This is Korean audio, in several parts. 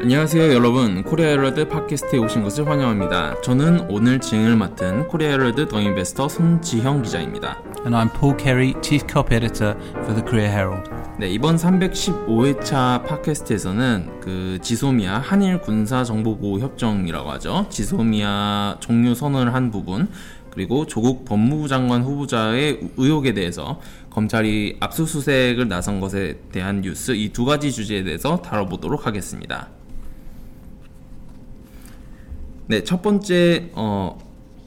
안녕하세요 여러분 코리아 헤럴드 팟캐스트에 오신 것을 환영합니다. 저는 오늘 진행을 맡은 코리아 헤럴드 The Investor 손지형 기자입니다. And I'm Paul Kerry, Chief Copy Editor for the Korea Herald. 네 이번 315회차 팟캐스트에서는 그 지소미아 한일 군사 정보보호 협정이라고 하죠. 지소미아 종료 선언을 한 부분 그리고 조국 법무부 장관 후보자의 의혹에 대해서 검찰이 압수수색을 나선 것에 대한 뉴스 이 두 가지 주제에 대해서 다뤄보도록 하겠습니다. 네, 첫 번째 어,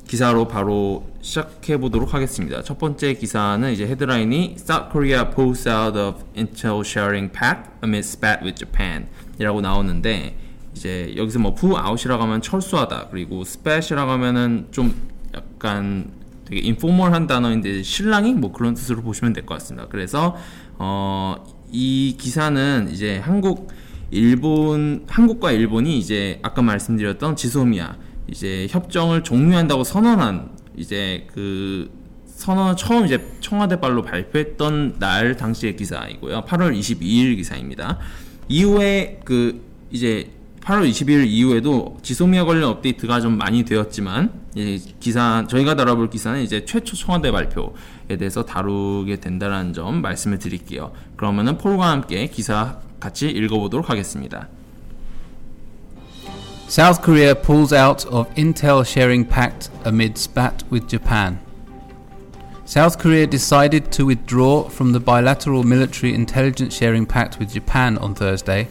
기사로 바로 시작해 보도록 하겠습니다. 첫 번째 기사는 이제 헤드라인이 South Korea pulls out of intel sharing pact amid spat with Japan이라고 나오는데 이제 여기서 뭐 pull out이라고 하면 철수하다 그리고 spat이라고 하면은 좀 약간 되게 인포멀한 단어인데 신랑이 뭐 그런 뜻으로 보시면 될 것 같습니다. 그래서 어, 이 기사는 이제 한국 일본 한국과 일본이 이제 아까 말씀드렸던 지소미아 이제 협정을 종료한다고 선언한 이제 그 선언을 처음 이제 청와대 발로 발표했던 날 당시의 기사이고요. 8월 22일 기사입니다. 이후에 그 이제 8월 22일 이후에도 지소미아 관련 업데이트가 좀 많이 되었지만 이 기사 저희가 다뤄볼 기사는 이제 최초 청와대 발표에 대해서 다루게 된다는 점 말씀을 드릴게요. 그러면은 폴과 함께 기사 같이 읽어보도록 하겠습니다. South Korea pulls out of Intel sharing pact amid spat with Japan. South Korea decided to withdraw from the bilateral military intelligence sharing pact with Japan on Thursday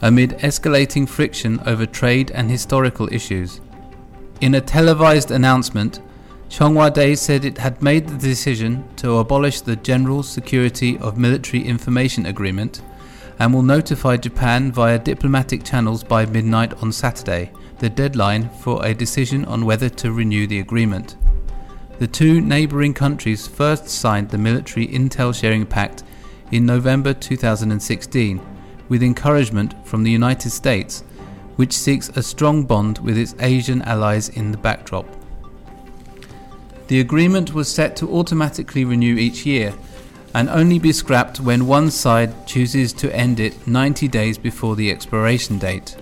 amid escalating friction over trade and historical issues. In a televised announcement, Chonghua Day said it had made the decision to abolish the General Security of Military Information Agreement and will notify Japan via diplomatic channels by midnight on Saturday, the deadline for a decision on whether to renew the agreement. The two neighbouring countries first signed the Military Intel Sharing Pact in November 2016 with encouragement from the United States, which seeks a strong bond with its Asian allies in the backdrop. The agreement was set to automatically renew each year and only be scrapped when one side chooses to end it 90 days before the expiration date.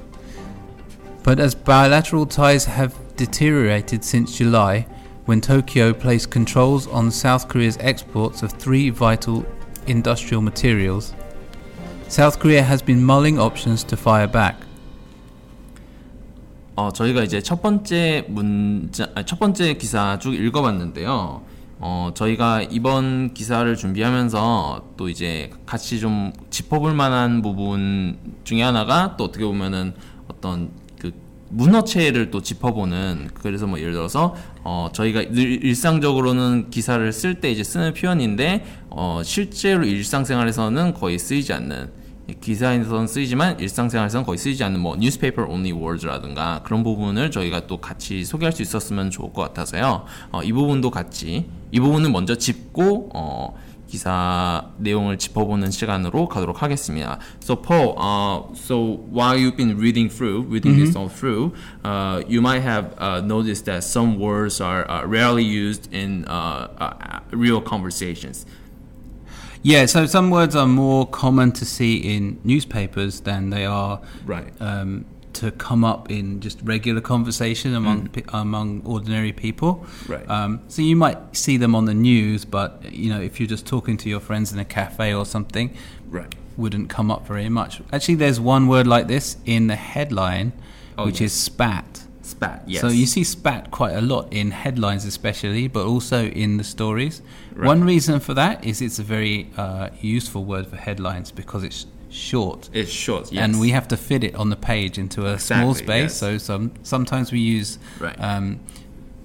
But as bilateral ties have deteriorated since July, when Tokyo placed controls on South Korea's exports of three vital industrial materials, South Korea has been mulling options to fire back. 어, 저희가 이제 첫 번째 문자, 아니, 첫 번째 기사 쭉 읽어봤는데요. 어, 저희가 이번 기사를 준비하면서 또 이제 같이 좀 짚어볼 만한 부분 중에 하나가 또 어떻게 보면은 어떤 그 문어체를 또 짚어보는 그래서 뭐 예를 들어서 어 저희가 늘 일상적으로는 기사를 쓸 때 이제 쓰는 표현인데 어 실제로 일상생활에서는 거의 쓰이지 않는 기사에서는 쓰이지만 일상생활에서는 거의 쓰이지 않는 뭐 newspaper only words라든가 그런 부분을 저희가 또 같이 소개할 수 있었으면 좋을 것 같아서요. 어, 이 부분도 같이 이 부분은 먼저 짚고 어, 기사 내용을 짚어보는 시간으로 가도록 하겠습니다. So Paul, uh, so while you've been reading through, reading mm-hmm. this all through, uh, you might have uh, noticed that some words are rarely used in real conversations. Yeah, so some words are more common to see in newspapers than they are right. Um, to come up in just regular conversation among mm. among ordinary people. Right. Um, so you might see them on the news, but you know if you're just talking to your friends in a cafe or something, right, wouldn't come up very much. Actually, there's one word like this in the headline, oh, which yes. is spat. Spat, yes. So you see spat quite a lot in headlines, especially, but also in the stories. Right. One reason for that is it's a very uh, useful word for headlines because it's short. It's short, yes. And we have to fit it on the page into a exactly, small space. Yes. So some sometimes we use right. um,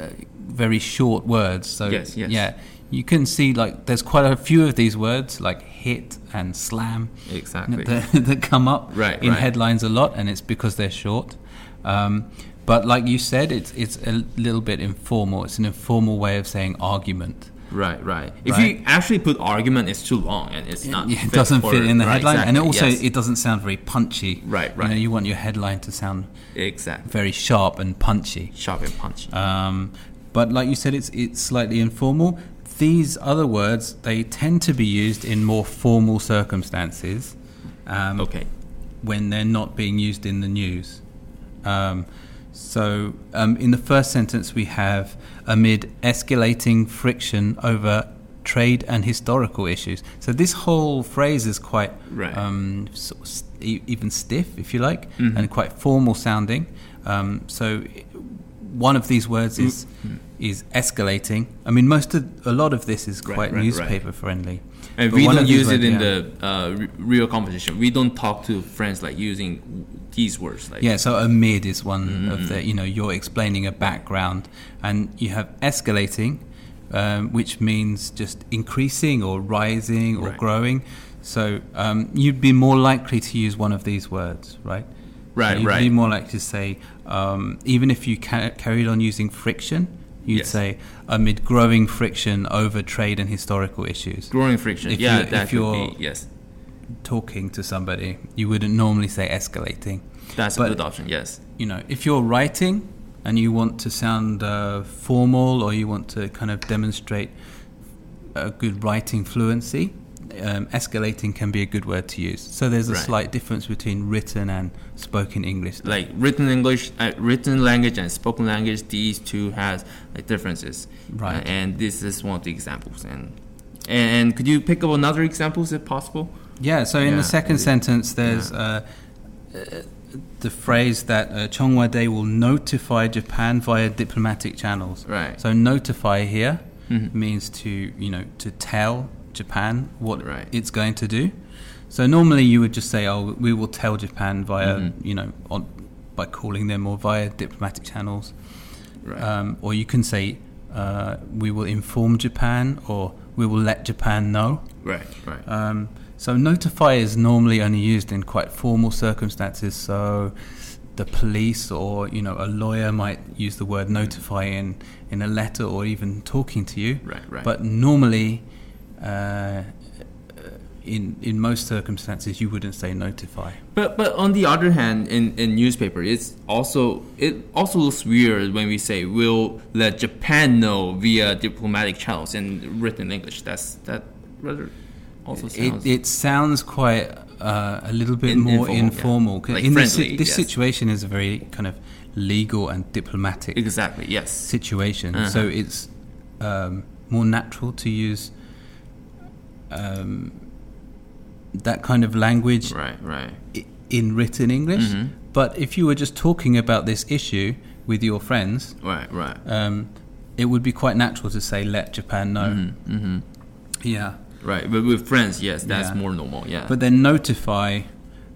uh, very short words. So yes, yes. yeah, you can see like there's quite a few of these words like hit and slam. Exactly. That, that come up right, in right. headlines a lot, and it's because they're short. Um, but like you said, it's it's a little bit informal. It's an informal way of saying argument. Right, right. If right? you actually put argument, it's too long and it's not. Yeah, it doesn't fit in the right, headline, exactly, and also yes. it doesn't sound very punchy. Right, right. You, know, you want your headline to sound exactly very sharp and punchy. Sharp and punchy. Um, but like you said, it's it's slightly informal. These other words they tend to be used in more formal circumstances. Um, okay. when they're not being used in the news. Um, so, um, in the first sentence, we have amid escalating friction over trade and historical issues. So, this whole phrase is quite Right. um, sort of s- e- even stiff, if you like, and quite formal sounding. Um, so, one of these words is is escalating. I mean, most of a lot of this is Right, quite right. newspaper friendly. And But we don't use it in yeah. the uh, re- real conversation. We don't talk to friends like using these words. Like Yeah, so amid is one Mm-hmm. of the, you know, you're explaining a background. And you have escalating, um, which means just increasing or rising or Right. growing. So um, you'd be more likely to use one of these words, right? Right, right. You'd right. be more likely to say, um, even if you ca- carried on using friction, you'd Yes. say amid growing friction over trade and historical issues. growing friction. If yeah, you- that if you're- be yes. Talking to somebody, you wouldn't normally say escalating. That's but- a good option. Yes. you know, if you're writing and you want to sound uh, formal or you want to kind of demonstrate a good writing fluency, um, escalating can be a good word to use. So there's a Right. slight difference between written and spoken English. Like written English, uh, written language and spoken language. These two has like differences. Right. Uh, and this is one of the examples. And and could you pick up another examples if possible? Yeah, so in Yeah. the second sentence, there's uh, uh, the phrase that uh, Day will notify Japan via diplomatic channels. Right. So notify here Mhm. means to you know to tell Japan what Right. it's going to do. So normally you would just say, "Oh, we will tell Japan via Mhm. you know on by calling them or via diplomatic channels." Right. Um, or you can say, uh, "We will inform Japan," or "We will let Japan know." right. Right. Um, so notify is normally only used in quite formal circumstances. So the police or you know a lawyer might use the word notify in in a letter or even talking to you. Right, right. But normally, uh, in in most circumstances, you wouldn't say notify. But but on the other hand, in, in newspaper, it's also it also looks weird when we say we'll let Japan know via diplomatic channels in written English. That's that rather also It, sounds it sounds quite uh, a little bit In- more informal, yeah. Like in this, friendly, this yes. situation is a very kind of legal and diplomatic exactly yes. situation. Uh-huh. So it's um, more natural to use um, that kind of language Right right in written English. Mhm. But if you were just talking about this issue with your friends, right right. um, it would be quite natural to say, let Japan know. hmm Yeah. Right, but with friends, yes, that's Yeah. more normal. Yeah, But then notify,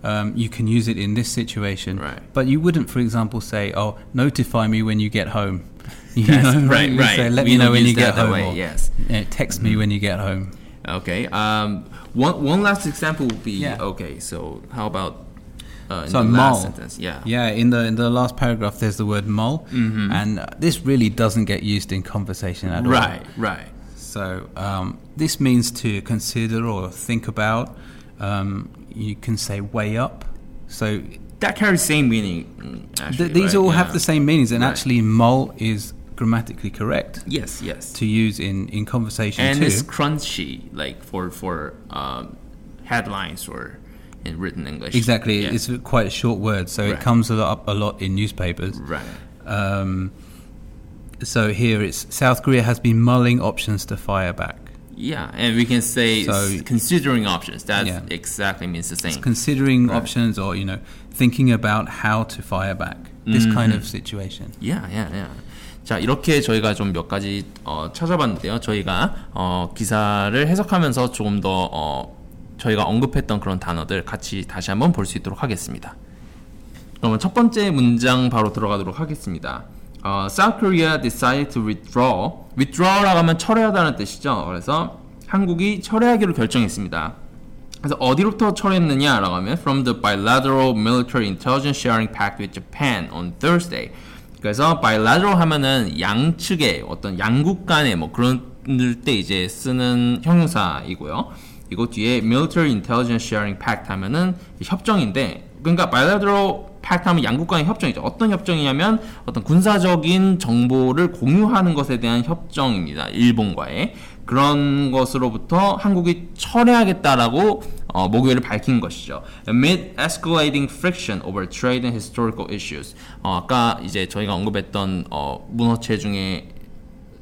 um, you can use it in this situation. Right. But you wouldn't, for example, say, "Oh, notify me when you get home." You know, right, You right. Say, Let We me know when you get home. way, or, yes. text me when you get home. Okay. Um, one one last example would be Yeah. okay. So how about uh, in So last sentence? Yeah. Yeah, in the in the last paragraph, there's the word "mole," Mhm. and uh, this really doesn't get used in conversation at all. Right, right. So um, this means to consider or think about. Um, you can say "way up." So That carries the same meaning. mm, Actually, th- these right? all Yeah. have the same meanings, and Right. actually, "mole" is grammatically correct. Yes, yes. To use in in conversation and too. it's crunchy, like for for um, headlines or in written English. Exactly, yeah. it's quite a short word, so right. it comes up a lot in newspapers. Right. Um, so here it's South Korea has been mulling options to fire back. Yeah, and we can say so, considering options. That yeah. exactly means the same. It's considering right. options, or you know, thinking about how to fire back. This mm-hmm. kind of situation. Yeah, yeah, yeah. 자, 이렇게 저희가 좀 몇 가지 어, 찾아봤는데요. 저희가 어, 기사를 해석하면서 조금 더 어, 저희가 언급했던 그런 단어들 같이 다시 한번 볼 수 있도록 하겠습니다. 그러면 첫 번째 문장 바로 들어가도록 하겠습니다. 어, South Korea decided to withdraw. withdraw라고 하면 철회하다는 뜻이죠. 그래서 한국이 철회하기로 결정했습니다. 그래서 어디로부터 철회했느냐라고 하면 from the bilateral military intelligence sharing pact with Japan on Thursday. 그래서 bilateral 하면은 양측의 어떤 양국 간의 뭐 그런 때 이제 쓰는 형용사이고요. 이거 뒤에 military intelligence sharing pact 하면은 협정인데 그러니까 bilateral pact 하면 양국 간의 협정이죠. 어떤 협정이냐면 어떤 군사적인 정보를 공유하는 것에 대한 협정입니다. 일본과의. 그런 것으로부터 한국이 철회하겠다라고 어, 목요일에 밝힌 것이죠. Amid escalating friction over trade and historical issues. 어, 아까 이제 저희가 언급했던 어, 문어체 중에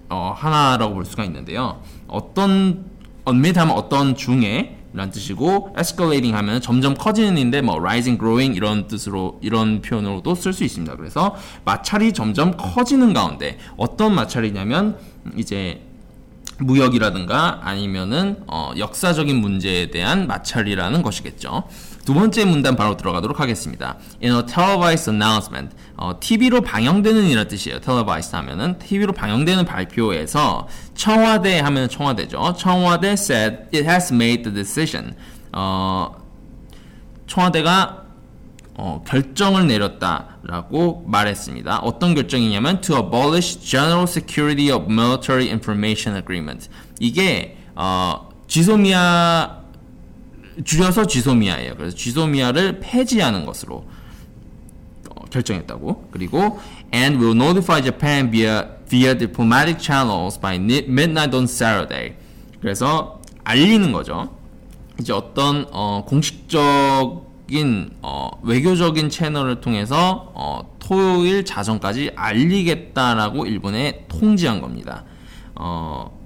어, 하나라고 볼 수가 있는데요. 어떤 amid 하면 어떤 중에 라는 뜻이고 escalating 하면 점점 커지는인데 뭐 rising, growing 이런 뜻으로 이런 표현으로도 쓸 수 있습니다. 그래서 마찰이 점점 커지는 가운데 어떤 마찰이냐면 이제 무역이라든가 아니면은 어, 역사적인 문제에 대한 마찰이라는 것이겠죠. 두 번째 문단 바로 들어가도록 하겠습니다. In a televised announcement, 어, TV로 방영되는 이란 뜻이에요. televised 하면은 TV로 방영되는 발표에서 청와대 하면 청와대죠. 청와대 said it has made the decision. 어, 청와대가 어, 결정을 내렸다라고 말했습니다. 어떤 결정이냐면 to abolish general security of military information agreement. 이게 어, 지소미아 줄여서 지소미아예요. 그래서 지소미아를 폐지하는 것으로 어, 결정했다고. 그리고 and will notify Japan via via diplomatic channels by midnight on Saturday. 그래서 알리는 거죠. 이제 어떤 어, 공식적인 어, 외교적인 채널을 통해서 어, 토요일 자정까지 알리겠다라고 일본에 통지한 겁니다. 어,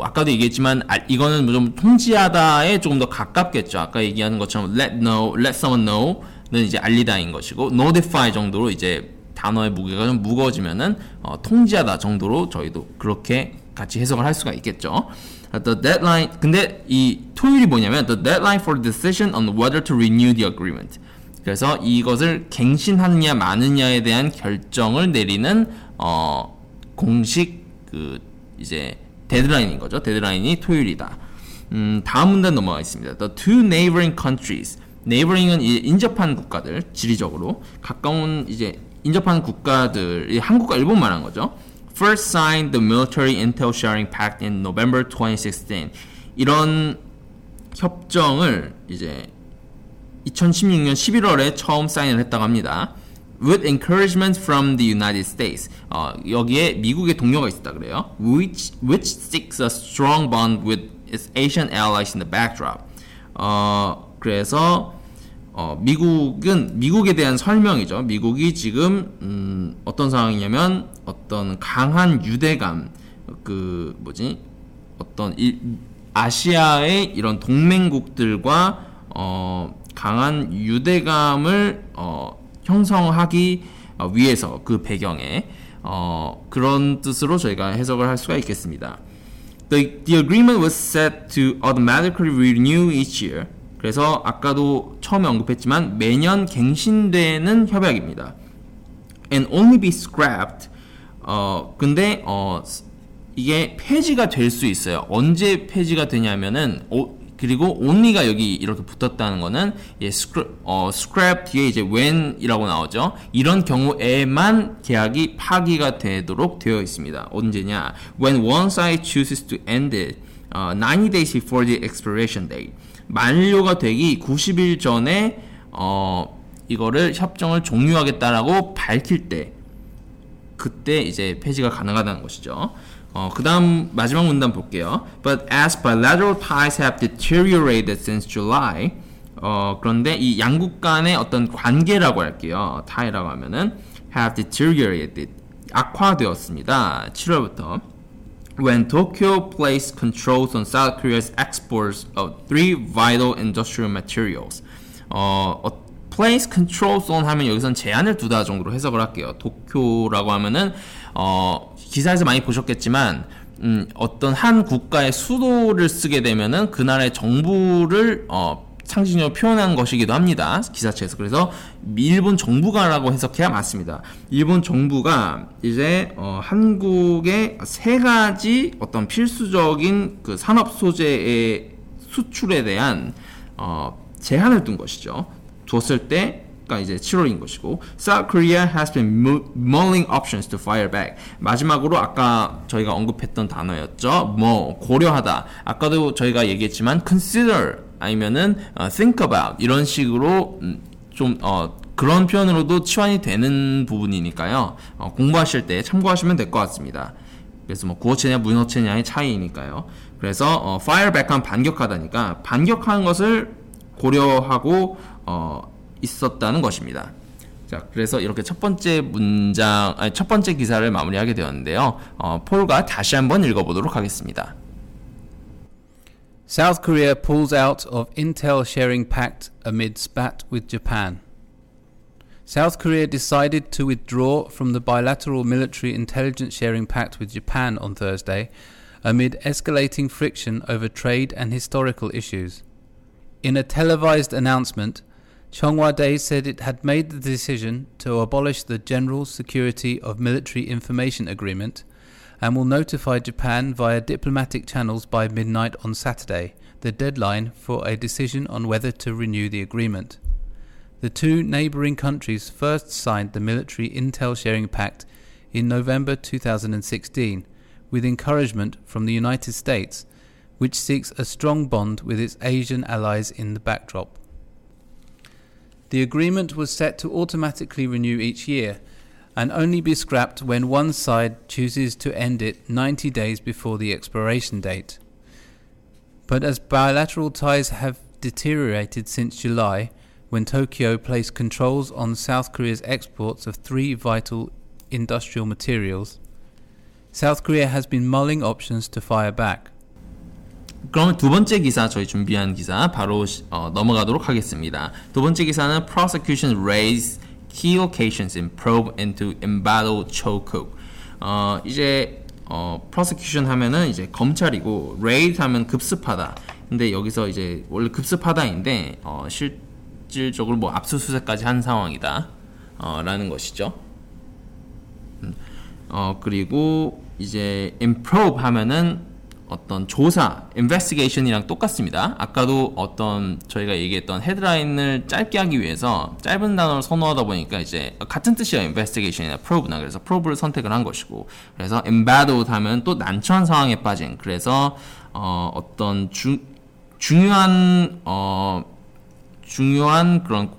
아까도 얘기했지만 아, 이거는 좀 통지하다에 조금 더 가깝겠죠. 아까 얘기하는 것처럼 let know, let someone know는 이제 알리다인 것이고 notify 정도로 이제 단어의 무게가 좀 무거워지면은 어, 통지하다 정도로 저희도 그렇게 같이 해석을 할 수가 있겠죠. The deadline 근데 이 토요일이 뭐냐면 the deadline for decision on whether to renew the agreement. 그래서 이것을 갱신하느냐 마느냐에 대한 결정을 내리는 어 공식 그 이제 데드라인인 거죠. 데드라인이 토요일이다. 음, 다음 문단 넘어가겠습니다. The two neighboring countries. neighboring은 인접한 국가들, 지리적으로 가까운 이제 인접한 국가들, 한국과 일본 말한 거죠. First signed the military intel sharing pact in November 2016. 이런 협정을 이제 2016년 11월에 처음 사인을 했다고 합니다. with encouragement from the United States. 어, 여기에 미국의 동료가 있었다 그래요. Which which seeks a strong bond with its Asian allies in the backdrop. 어, 그래서 어, 미국은 미국에 대한 설명이죠. 미국이 지금 음, 어떤 상황이냐면 어떤 강한 유대감 그 뭐지 어떤 이, 아시아의 이런 동맹국들과 어, 강한 유대감을 어, 형성하기 어, 위해서 그 배경에 어, 그런 뜻으로 저희가 해석을 할 수가 있겠습니다. The, the agreement was set to automatically renew each year. 그래서 아까도 처음에 언급했지만 매년 갱신되는 협약입니다. And only be scrapped. 어 근데 어 이게 폐지가 될 수 있어요. 언제 폐지가 되냐면은 어, 그리고 only가 여기 이렇게 붙었다는 거는 예, scrap, 어, scrap 뒤에 이제 when이라고 나오죠. 이런 경우에만 계약이 파기가 되도록 되어 있습니다. 언제냐? When one side chooses to end it uh, 90 days before the expiration date. 만료가 되기 90일 전에 어, 이거를 협정을 종료하겠다라고 밝힐 때 그때 이제 폐지가 가능하다는 것이죠. 어, 그 다음 마지막 문단 볼게요. But as bilateral ties have deteriorated since July, 어, 그런데 이 양국 간의 어떤 관계라고 할게요. tie라고 하면은 have deteriorated, 악화되었습니다. 7월부터. When Tokyo placed controls on South Korea's exports of three vital industrial materials. 어, 어 place controls on 하면 여기선 제한을 두다 정도로 해석을 할게요. 도쿄라고 하면은 어, 기사에서 많이 보셨겠지만 음, 어떤 한 국가의 수도를 쓰게 되면은 그 나라의 정부를 어, 상징적으로 표현한 것이기도 합니다. 기사체에서. 그래서 일본 정부가라고 해석해야 맞습니다. 일본 정부가 이제 어, 한국의 세 가지 어떤 필수적인 그 산업 소재의 수출에 대한 어, 제한을 둔 것이죠. 뒀을 때가 이제 7월인 것이고 South Korea has been mulling options to fire back. 마지막으로 아까 저희가 언급했던 단어였죠. 뭐 고려하다. 아까도 저희가 얘기했지만 consider 아니면은 uh, think about 이런 식으로 음, 좀 어, 그런 표현으로도 치환이 되는 부분이니까요. 어, 공부하실 때 참고하시면 될 것 같습니다. 그래서 뭐 구어체냐 문어체냐의 차이니까요. 그래서 어, fire back하면 반격하다니까 반격하는 것을 고려하고 어, 있었다는 것입니다. 자, 그래서 이렇게 첫 번째 문장, 아니, 첫 번째 기사를 마무리하게 되었는데요. 어, 폴과 다시 한번 읽어보도록 하겠습니다. South Korea pulls out of Intel sharing pact amid spat with Japan. South Korea decided to withdraw from the bilateral military intelligence sharing pact with Japan on Thursday amid escalating friction over trade and historical issues. In a televised announcement, Chonghua Day said it had made the decision to abolish the General Security of Military Information Agreement and will notify Japan via diplomatic channels by midnight on Saturday, the deadline for a decision on whether to renew the agreement. The two neighbouring countries first signed the Military Intel Sharing Pact in November 2016 with encouragement from the United States, which seeks a strong bond with its Asian allies in the backdrop. The agreement was set to automatically renew each year and only be scrapped when one side chooses to end it 90 days before the expiration date. But as bilateral ties have deteriorated since July, when Tokyo placed controls on South Korea's exports of three vital industrial materials, South Korea has been mulling options to fire back. 그러면 두 번째 기사 저희 준비한 기사 바로 어, 넘어가도록 하겠습니다. 두 번째 기사는 prosecution raise key locations in probe into embattled Chokuk. 어, 이제 어, prosecution 하면은 이제 검찰이고 raid 하면 급습하다. 근데 여기서 이제 원래 급습하다인데 어, 실질적으로 뭐 압수수색까지 한 상황이다. 어, 라는 것이죠. 음, 어, 그리고 이제 improbe 하면은 어떤 조사, investigation이랑 똑같습니다. 아까도 어떤 저희가 얘기했던 헤드라인을 짧게 하기 위해서 짧은 단어를 선호하다 보니까 이제 같은 뜻이에요. investigation이나 probe나 그래서 probe를 선택을 한 것이고 그래서 embattled 하면 또 난처한 상황에 빠진 그래서 어, 어떤 주, 중요한 어, 중요한 그런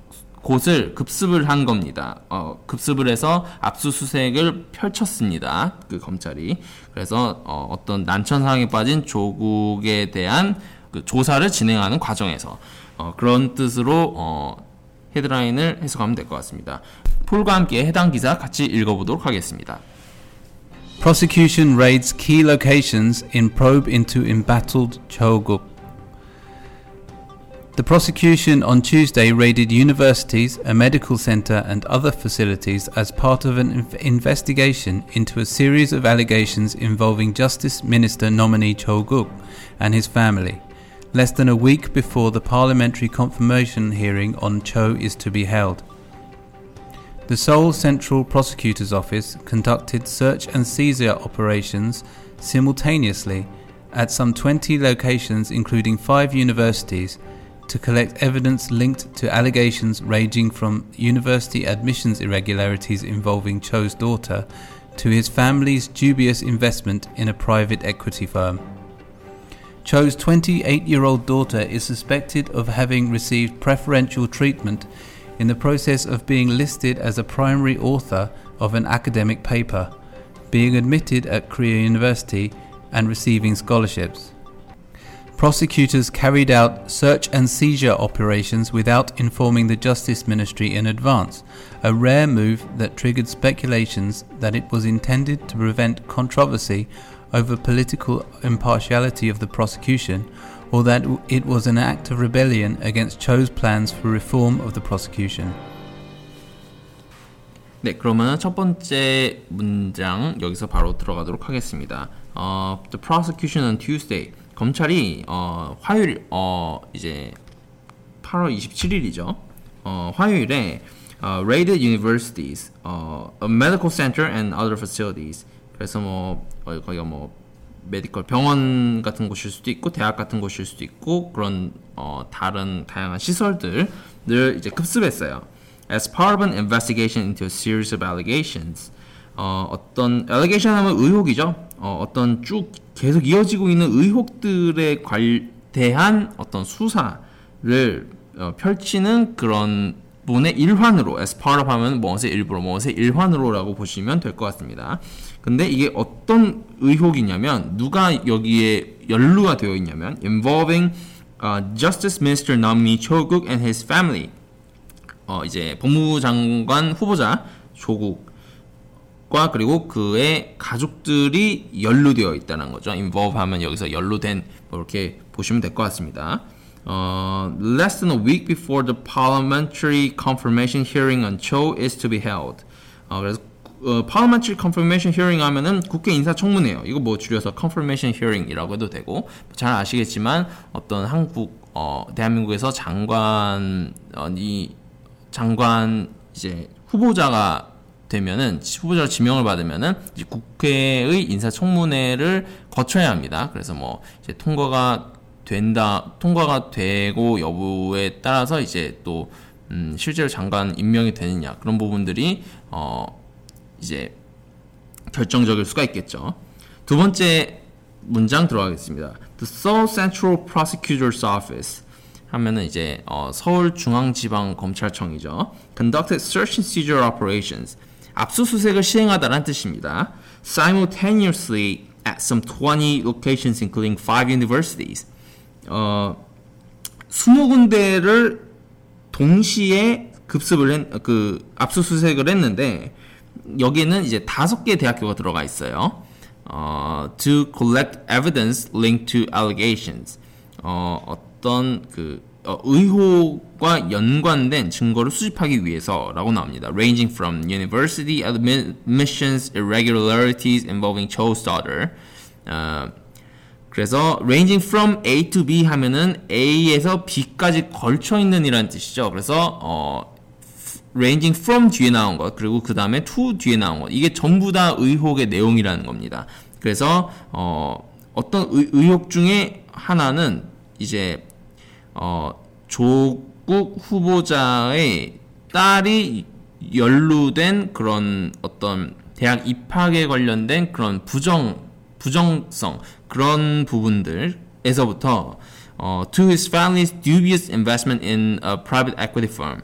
곳을 급습을 한 겁니다. 어, 급습을 해서 압수수색을 펼쳤습니다. 그 검찰이. 그래서 어, 떤 난처한 상황에 빠진 조국에 대한 그 조사를 진행하는 과정에서 어, 그런 뜻으로 어, 헤드라인을 해석하면 될 것 같습니다. 폴과 함께 해당 기사 같이 읽어보도록 하겠습니다. Prosecution raids key locations in probe into embattled Choguk. The prosecution on Tuesday raided universities, a medical centre, and other facilities as part of an investigation into a series of allegations involving Justice Minister nominee Cho Guk and his family, less than a week before the parliamentary confirmation hearing on Cho is to be held. The Seoul Central Prosecutor's Office conducted search and seizure operations simultaneously at some 20 locations, including five universities to collect evidence linked to allegations ranging from university admissions irregularities involving Cho's daughter to his family's dubious investment in a private equity firm. Cho's 28 year old daughter is suspected of having received preferential treatment in the process of being listed as a primary author of an academic paper, being admitted at Korea University, and receiving scholarships prosecutors carried out search and seizure operations without informing the Justice Ministry in advance, a rare move that triggered speculations that it was intended to prevent controversy over political impartiality of the prosecution or that it was an act of rebellion against Cho's plans for reform of the prosecution. 네, 그러면 첫 번째 문장 여기서 바로 들어가도록 하겠습니다. 어, the prosecution on Tuesday. 검찰이 어, 화요일 어, 이제 8월 27일이죠. 어, 화요일에 어, raided universities, 어, medical center and other facilities. 그래서 뭐 어, 거기가 뭐 메디컬 병원 같은 곳일 수도 있고 대학 같은 곳일 수도 있고 그런 어, 다른 다양한 시설들을 이제 급습했어요. As part of an investigation into a series of allegations. 어, 어떤 allegation 하면 의혹이죠. 어, 어떤 쭉 계속 이어지고 있는 의혹들에 관 대한 어떤 수사를 어, 펼치는 그런 부분의 일환으로 as part of 하면 무엇의 일부로 무엇의 일환으로라고 보시면 될 것 같습니다. 근데 이게 어떤 의혹이냐면 누가 여기에 연루가 되어 있냐면 involving uh, Justice Minister nominee Guk and his family. 어 이제 법무부 장관 후보자 조국 과 그리고 그의 가족들이 연루되어 있다는 거죠. involve 하면 여기서 연루된 뭐 이렇게 보시면 될 것 같습니다. 어, less than a week before the parliamentary confirmation hearing on Cho is to be held. 어, 그래서 어, parliamentary confirmation hearing 하면은 국회 인사청문회요. 이거 뭐 줄여서 confirmation hearing이라고 해도 되고 잘 아시겠지만 어떤 한국 어, 대한민국에서 장관 어, 이 장관 이제 후보자가 되면은 후보자로 지명을 받으면은 국회의 인사청문회를 거쳐야 합니다. 그래서 뭐 이제 통과가 된다 통과가 되고 여부에 따라서 이제 또 음, 실제로 장관 임명이 되느냐 그런 부분들이 어 이제 결정적일 수가 있겠죠. 두 번째 문장 들어가겠습니다. The Seoul Central Prosecutor's Office 하면은 이제 어, 서울중앙지방검찰청이죠. Conducted search and seizure operations. 압수수색을 시행하다라는 뜻입니다. Simultaneously at some 20 locations including 5 universities. 어, 20군데를 동시에 급습을 했, 그 압수수색을 했는데 여기는 이제 다섯 개 대학교가 들어가 있어요. 어, to collect evidence linked to allegations. 어, 어떤 그 어, 의혹과 연관된 증거를 수집하기 위해서라고 나옵니다. Ranging from university admissions irregularities involving Cho's daughter. 어, 그래서 ranging from A to B 하면은 A에서 B까지 걸쳐 있는 이라는 뜻이죠. 그래서 어, ranging from 뒤에 나온 것 그리고 그 다음에 to 뒤에 나온 것 이게 전부 다 의혹의 내용이라는 겁니다. 그래서 어, 어떤 의, 의혹 중에 하나는 이제 어, 조국 후보자의 딸이 연루된 그런 어떤 대학 입학에 관련된 그런 부정 부정성 그런 부분들에서부터 어, to his family's dubious investment in a private equity firm.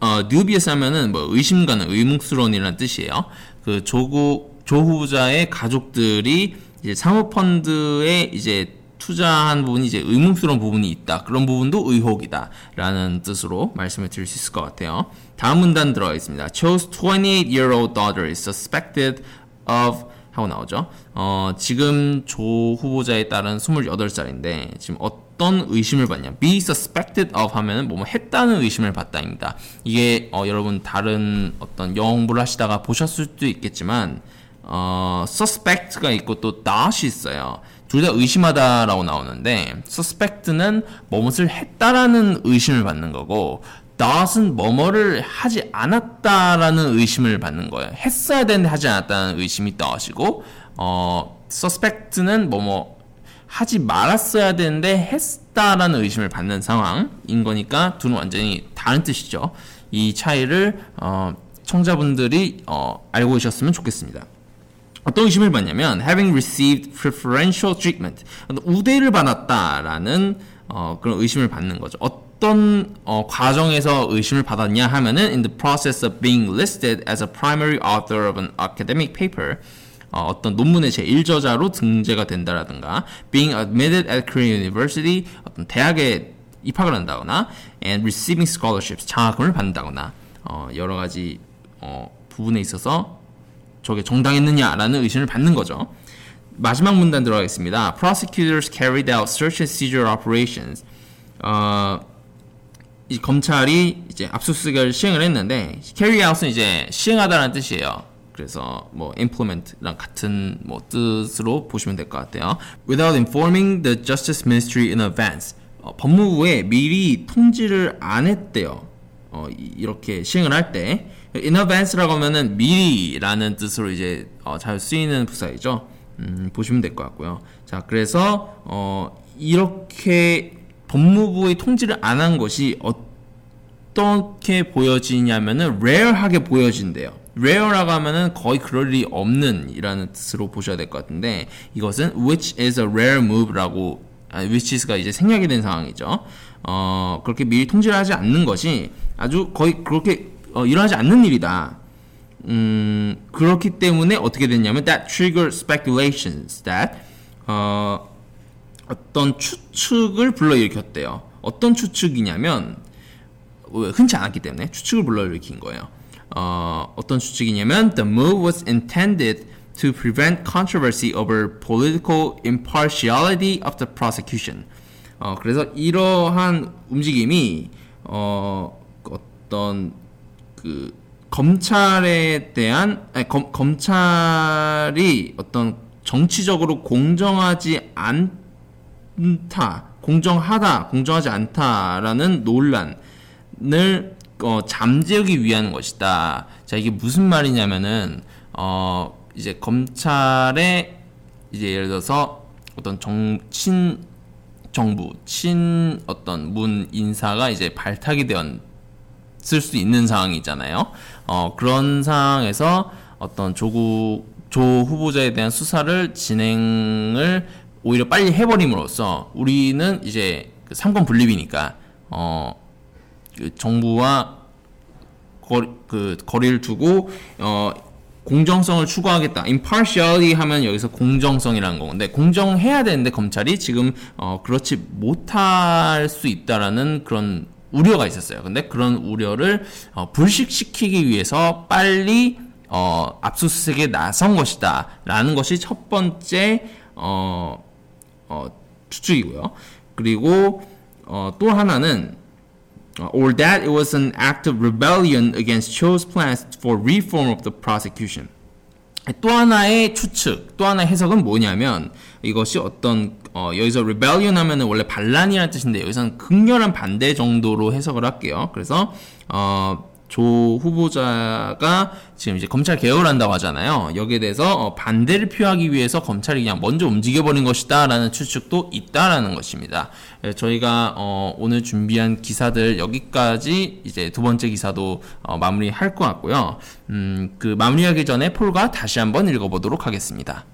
어, dubious 하면은 뭐 의심가는 의문스러운이라는 뜻이에요. 그 조국 조 후보자의 가족들이 이제 사모펀드에 이제 투자한 부분이 이제 의문스러운 부분이 있다. 그런 부분도 의혹이다 라는 뜻으로 말씀을 드릴 수 있을 것 같아요. 다음 문단 들어가 있습니다. Cho's 28-year-old daughter is suspected of 하고 나오죠. 어, 지금 조 후보자의 딸은 28살인데 지금 어떤 의심을 받냐? be suspected of 하면은 뭐 했다는 의심을 받다입니다. 이게 어, 여러분 다른 어떤 영어 공부를 하시다가 보셨을 수도 있겠지만 어, suspect가 있고 또 not이 있어요. 둘 다 의심하다라고 나오는데 suspect는 뭐뭇을 했다라는 의심을 받는 거고 not은 뭐뭐를 하지 않았다라는 의심을 받는 거예요. 했어야 되는데 하지 않았다는 의심이 not이고 어, suspect는 뭐뭐 하지 말았어야 되는데 했다라는 의심을 받는 상황인 거니까 둘은 완전히 다른 뜻이죠. 이 차이를 어, 청자분들이 어, 알고 계셨으면 좋겠습니다. 어떤 의심을 받냐면 having received preferential treatment 우대를 받았다라는 어, 그런 의심을 받는 거죠. 어떤 어, 과정에서 의심을 받았냐 하면은 in the process of being listed as a primary author of an academic paper 어, 떤 논문의 제1저자로 등재가 된다라든가 being admitted at Korean University 어떤 대학에 입학을 한다거나 and receiving scholarships 장학금을 받는다거나 어, 여러 가지 어, 부분에 있어서 저게 정당했느냐라는 의심을 받는 거죠. 마지막 문단 들어가겠습니다. Prosecutors carried out search and seizure operations. 어, 이 검찰이 이제 압수수색을 시행을 했는데 carry out은 이제 시행하다라는 뜻이에요. 그래서 뭐 implement랑 같은 뭐 뜻으로 보시면 될 것 같아요. Without informing the Justice Ministry in advance. 어, 법무부에 미리 통지를 안 했대요. 어, 이렇게 시행을 할 때. In advance라고 하면은 미리라는 뜻으로 이제 어, 잘 쓰이는 부사이죠. 음, 보시면 될 것 같고요. 자, 그래서 어, 이렇게 법무부의 통지를 안 한 것이 어떻게 보여지냐면은 rare하게 보여진대요. rare라고 하면은 거의 그럴 일이 없는 이라는 뜻으로 보셔야 될 것 같은데 이것은 which is a rare move라고 아, which is가 이제 생략이 된 상황이죠. 어, 그렇게 미리 통지를 하지 않는 것이 아주 거의 그렇게 어, 일어나지 않는 일이다. 음, 그렇기 때문에 어떻게 됐냐면 that triggered speculations that 어, 어떤 추측을 불러일으켰대요. 어떤 추측이냐면 흔치 않았기 때문에 추측을 불러일으킨 거예요. 어, 어떤 추측이냐면 the move was intended to prevent controversy over political impartiality of the prosecution. 어, 그래서 이러한 움직임이 어, 어떤 그 검찰에 대한 아니, 검, 검찰이 어떤 정치적으로 공정하지 않다, 공정하다, 공정하지 않다라는 논란을 어, 잠재우기 위한 것이다. 자 이게 무슨 말이냐면은 어 이제 검찰에 이제 예를 들어서 어떤 정친 정부 친 어떤 문 인사가 이제 발탁이 되었 을 수 있는 상황이잖아요. 어 그런 상황에서 어떤 조국 조 후보자에 대한 수사를 진행을 오히려 빨리 해버림으로써 우리는 이제 그 삼권 분립이니까 어 그 정부와 거리, 그 거리를 두고 어 공정성을 추구하겠다. impartiality 하면 여기서 공정성이라는 거근데 공정해야 되는데 검찰이 지금 어 그렇지 못할 수 있다라는 그런 우려가 있었어요. 근데 그런 우려를 어 불식시키기 위해서 빨리 어 압수수색에 나선 것이다 라는 것이 첫 번째 어, 어 추측이고요. 그리고 어, 또 하나는 or that it was an act of rebellion against Cho's plans for reform of the prosecution. 또 하나의 추측, 또 하나의 해석은 뭐냐면 이것이 어떤 어, 여기서 rebellion 하면은 원래 반란이라는 뜻인데 여기서는 극렬한 반대 정도로 해석을 할게요. 그래서 어, 조 후보자가 지금 이제 검찰 개혁을 한다고 하잖아요. 여기에 대해서 어, 반대를 표하기 위해서 검찰이 그냥 먼저 움직여버린 것이다라는 추측도 있다라는 것입니다. 예, 저희가 어, 오늘 준비한 기사들 여기까지 이제 두 번째 기사도 어, 마무리할 것 같고요. 음, 그 마무리하기 전에 폴과 다시 한번 읽어보도록 하겠습니다.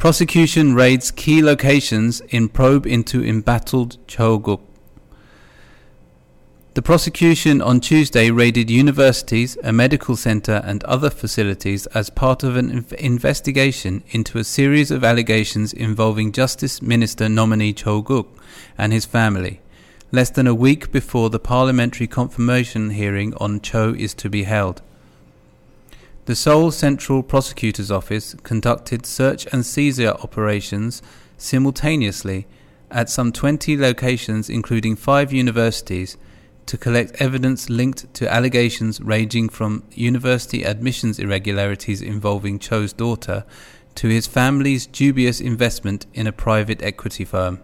Prosecution raids key locations in probe into embattled Choguk. The prosecution on Tuesday raided universities, a medical centre, and other facilities as part of an inv- investigation into a series of allegations involving Justice Minister nominee Cho Guk and his family, less than a week before the parliamentary confirmation hearing on Cho is to be held. The Seoul Central Prosecutor's Office conducted search and seizure operations simultaneously at some 20 locations, including five universities to collect evidence linked to allegations ranging from university admissions irregularities involving Cho's daughter to his family's dubious investment in a private equity firm.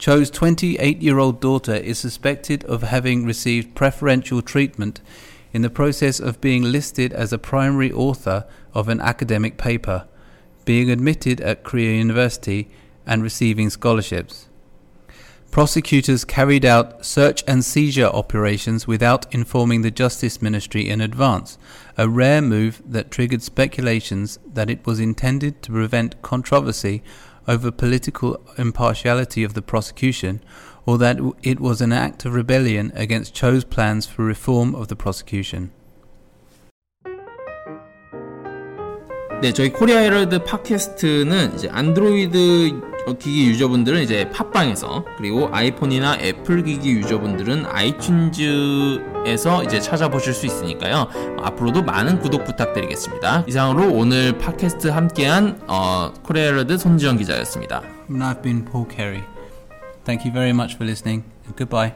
Cho's 28 year old daughter is suspected of having received preferential treatment in the process of being listed as a primary author of an academic paper, being admitted at Korea University, and receiving scholarships. Prosecutors carried out search and seizure operations without informing the Justice Ministry in advance, a rare move that triggered speculations that it was intended to prevent controversy over political impartiality of the prosecution, or that it was an act of rebellion against Cho's plans for reform of the prosecution. 네, 저희 코리아 헤럴드 팟캐스트는 이제 안드로이드 기기 유저분들은 이제 팟빵에서 그리고 아이폰이나 애플 기기 유저분들은 아이튠즈에서 이제 찾아보실 수 있으니까요. 앞으로도 많은 구독 부탁드리겠습니다. 이상으로 오늘 팟캐스트 함께한 어, 코리아 헤럴드 손지영 기자였습니다. And I've been Paul Carey. Thank you very much for listening, and goodbye.